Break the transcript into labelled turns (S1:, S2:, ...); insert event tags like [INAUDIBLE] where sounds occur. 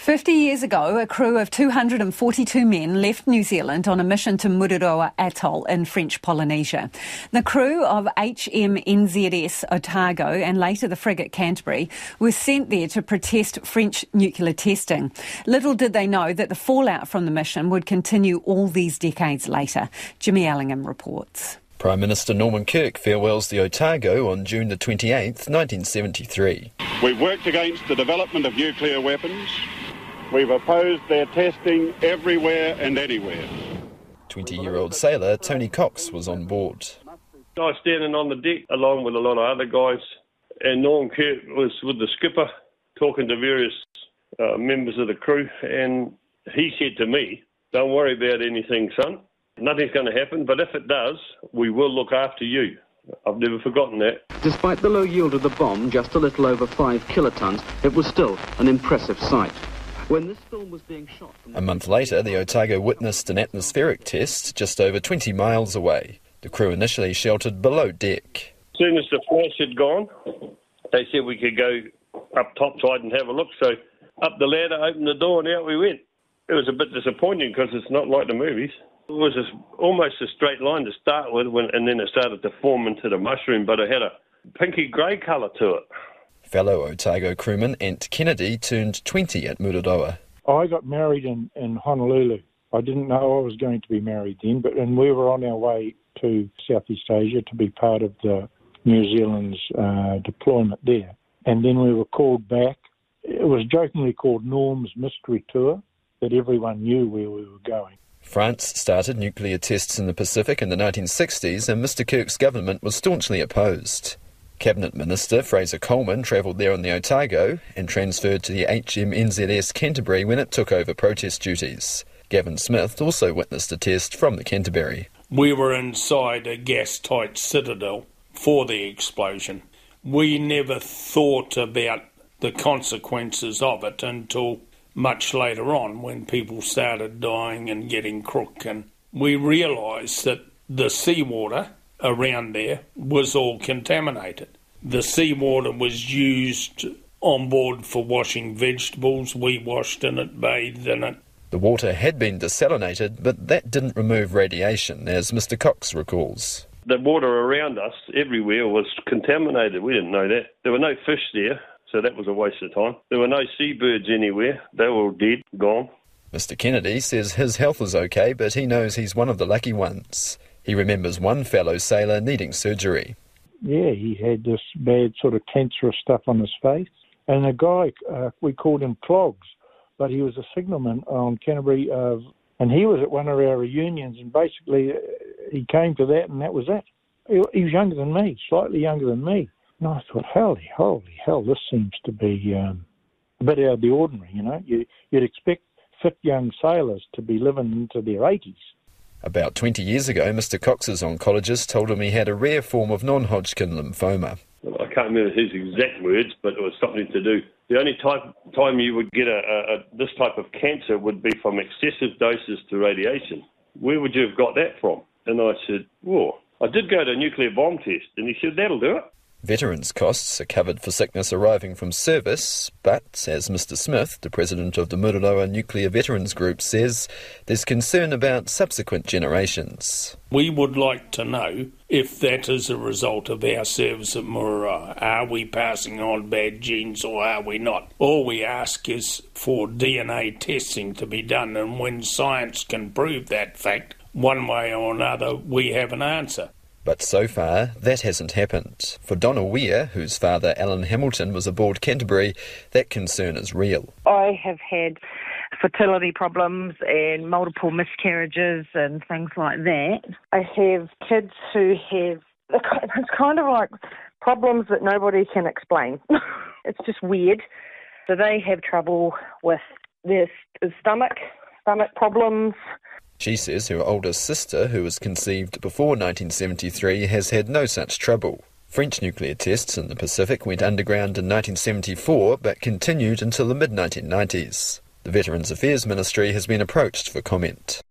S1: 50 years ago, a crew of 242 men left New Zealand on a mission to Mururoa Atoll in French Polynesia. The crew of HMNZS Otago and later the frigate Canterbury were sent there to protest French nuclear testing. Little did they know that the fallout from the mission would continue all these decades later. Jimmy Ellingham reports.
S2: Prime Minister Norman Kirk farewells the Otago on June the 28th, 1973.
S3: We've worked against the development of nuclear weapons. We've opposed their testing everywhere and anywhere.
S2: 20 year old sailor Tony Cox was on board.
S4: I was standing on the deck along with a lot of other guys, and Norm Kirk was with the skipper talking to various uh, members of the crew, and he said to me, Don't worry about anything, son. Nothing's going to happen, but if it does, we will look after you. I've never forgotten that.
S5: Despite the low yield of the bomb, just a little over five kilotons, it was still an impressive sight. When this film was being shot...
S2: A month later, the Otago witnessed an atmospheric test just over 20 miles away. The crew initially sheltered below deck.
S4: As soon as the flash had gone, they said we could go up topside and have a look. So up the ladder, opened the door, and out we went. It was a bit disappointing because it's not like the movies. It was almost a straight line to start with, when, and then it started to form into the mushroom, but it had a pinky grey colour to it.
S2: Fellow Otago crewman Ant Kennedy turned 20 at Mururoa.
S6: I got married in, in Honolulu. I didn't know I was going to be married then, but and we were on our way to Southeast Asia to be part of the New Zealand's uh, deployment there. And then we were called back. It was jokingly called Norm's Mystery Tour, that everyone knew where we were going.
S2: France started nuclear tests in the Pacific in the 1960s, and Mr. Kirk's government was staunchly opposed. Cabinet Minister Fraser Colman travelled there on the Otago and transferred to the HMNZS Canterbury when it took over protest duties. Gavin Smith also witnessed a test from the Canterbury.
S7: We were inside a gas tight citadel for the explosion. We never thought about the consequences of it until much later on when people started dying and getting crook and we realised that the seawater around there was all contaminated. The seawater was used on board for washing vegetables. We washed in it, bathed in it.
S2: The water had been desalinated, but that didn't remove radiation, as Mr. Cox recalls.
S4: The water around us everywhere was contaminated. We didn't know that. There were no fish there, so that was a waste of time. There were no seabirds anywhere. They were all dead, gone.
S2: Mr. Kennedy says his health is okay, but he knows he's one of the lucky ones. He remembers one fellow sailor needing surgery.
S6: Yeah, he had this bad sort of cancerous stuff on his face. And a guy, uh, we called him Clogs, but he was a signalman on Canterbury, uh, and he was at one of our reunions, and basically uh, he came to that, and that was it. He, he was younger than me, slightly younger than me. And I thought, holy, holy hell, this seems to be um, a bit out of the ordinary, you know. You, you'd expect fit young sailors to be living into their 80s.
S2: About 20 years ago, Mr. Cox's oncologist told him he had a rare form of non Hodgkin lymphoma.
S4: I can't remember his exact words, but it was something to do. The only type, time you would get a, a, a, this type of cancer would be from excessive doses to radiation. Where would you have got that from? And I said, Well, I did go to a nuclear bomb test. And he said, That'll do it.
S2: Veterans' costs are covered for sickness arriving from service, but as Mr. Smith, the president of the Mururoa Nuclear Veterans Group, says, there's concern about subsequent generations.
S7: We would like to know if that is a result of our service at Mururoa. Are we passing on bad genes or are we not? All we ask is for DNA testing to be done, and when science can prove that fact, one way or another, we have an answer.
S2: But so far, that hasn't happened. For Donna Weir, whose father Alan Hamilton was aboard Canterbury, that concern is real.
S8: I have had fertility problems and multiple miscarriages and things like that. I have kids who have, it's kind of like problems that nobody can explain. [LAUGHS] it's just weird. So they have trouble with their stomach, stomach problems.
S2: She says her older sister, who was conceived before 1973, has had no such trouble. French nuclear tests in the Pacific went underground in 1974 but continued until the mid 1990s. The Veterans Affairs Ministry has been approached for comment.